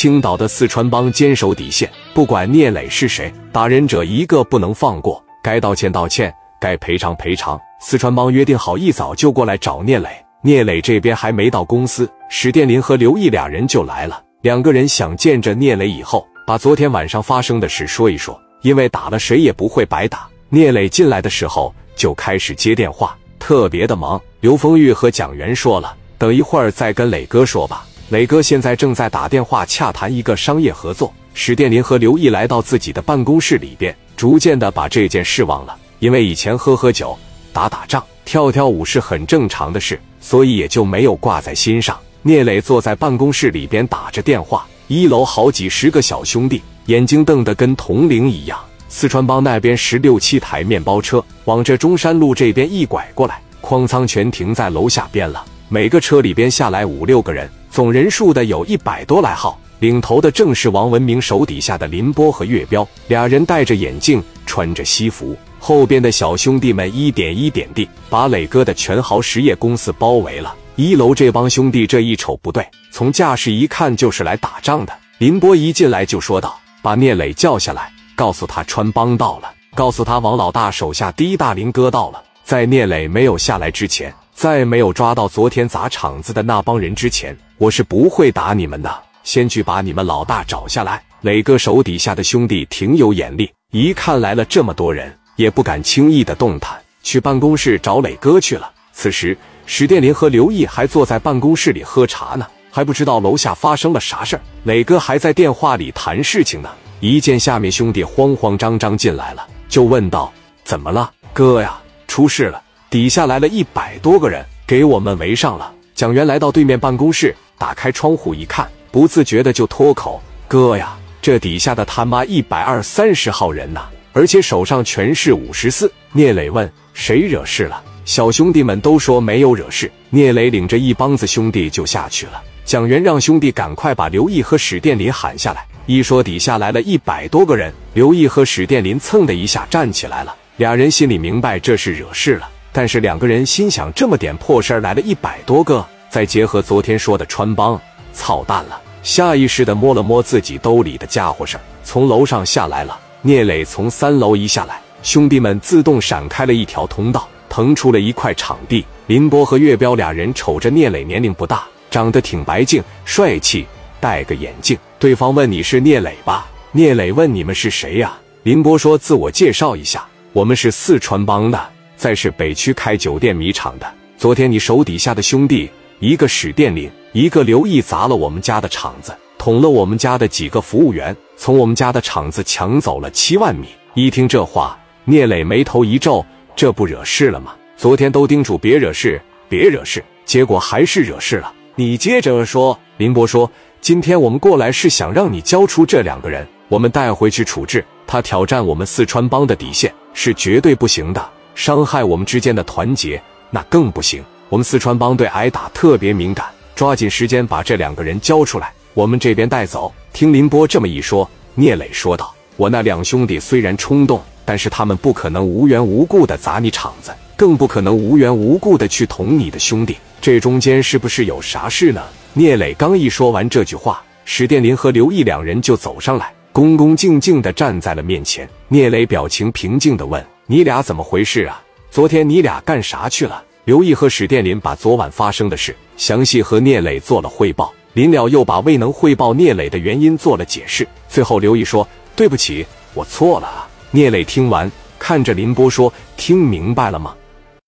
青岛的四川帮坚守底线，不管聂磊是谁，打人者一个不能放过，该道歉道歉，该赔偿赔偿。四川帮约定好一早就过来找聂磊，聂磊这边还没到公司，史殿林和刘毅俩人就来了。两个人想见着聂磊以后，把昨天晚上发生的事说一说，因为打了谁也不会白打。聂磊进来的时候就开始接电话，特别的忙。刘丰玉和蒋元说了，等一会儿再跟磊哥说吧。磊哥现在正在打电话洽谈一个商业合作。史殿林和刘毅来到自己的办公室里边，逐渐的把这件事忘了。因为以前喝喝酒、打打仗、跳跳舞是很正常的事，所以也就没有挂在心上。聂磊坐在办公室里边打着电话，一楼好几十个小兄弟眼睛瞪得跟铜铃一样。四川帮那边十六七台面包车往这中山路这边一拐过来，哐仓全停在楼下边了。每个车里边下来五六个人。总人数的有一百多来号，领头的正是王文明手底下的林波和岳彪，俩人戴着眼镜，穿着西服。后边的小兄弟们一点一点地把磊哥的全豪实业公司包围了。一楼这帮兄弟这一瞅不对，从架势一看就是来打仗的。林波一进来就说道：“把聂磊叫下来，告诉他穿帮到了，告诉他王老大手下第一大林哥到了。在聂磊没有下来之前，在没有抓到昨天砸场子的那帮人之前。”我是不会打你们的，先去把你们老大找下来。磊哥手底下的兄弟挺有眼力，一看来了这么多人，也不敢轻易的动弹，去办公室找磊哥去了。此时，史殿林和刘毅还坐在办公室里喝茶呢，还不知道楼下发生了啥事儿。磊哥还在电话里谈事情呢，一见下面兄弟慌慌张张进来了，就问道：“怎么了，哥呀？出事了！底下来了一百多个人，给我们围上了。”蒋元来到对面办公室。打开窗户一看，不自觉的就脱口：“哥呀，这底下的他妈一百二三十号人呐，而且手上全是五十四。”聂磊问：“谁惹事了？”小兄弟们都说没有惹事。聂磊领着一帮子兄弟就下去了。蒋元让兄弟赶快把刘毅和史殿林喊下来。一说底下来了一百多个人，刘毅和史殿林蹭的一下站起来了。俩人心里明白这是惹事了，但是两个人心想：这么点破事儿来了一百多个。再结合昨天说的穿帮，操蛋了！下意识地摸了摸自己兜里的家伙事儿，从楼上下来了。聂磊从三楼一下来，兄弟们自动闪开了一条通道，腾出了一块场地。林波和岳彪俩人瞅着聂磊，年龄不大，长得挺白净、帅气，戴个眼镜。对方问：“你是聂磊吧？”聂磊问：“你们是谁呀？”林波说：“自我介绍一下，我们是四川帮的，在是北区开酒店米厂的。昨天你手底下的兄弟。”一个史殿林，一个刘毅砸了我们家的厂子，捅了我们家的几个服务员，从我们家的厂子抢走了七万米。一听这话，聂磊眉头一皱，这不惹事了吗？昨天都叮嘱别惹事，别惹事，结果还是惹事了。你接着说。林波说：“今天我们过来是想让你交出这两个人，我们带回去处置。他挑战我们四川帮的底线，是绝对不行的，伤害我们之间的团结，那更不行。”我们四川帮对挨打特别敏感，抓紧时间把这两个人交出来，我们这边带走。听林波这么一说，聂磊说道：“我那两兄弟虽然冲动，但是他们不可能无缘无故的砸你场子，更不可能无缘无故的去捅你的兄弟。这中间是不是有啥事呢？”聂磊刚一说完这句话，史殿林和刘毅两人就走上来，恭恭敬敬的站在了面前。聂磊表情平静的问：“你俩怎么回事啊？昨天你俩干啥去了？”刘毅和史殿林把昨晚发生的事详细和聂磊做了汇报，临了又把未能汇报聂磊的原因做了解释。最后，刘毅说：“对不起，我错了。”聂磊听完，看着林波说：“听明白了吗？”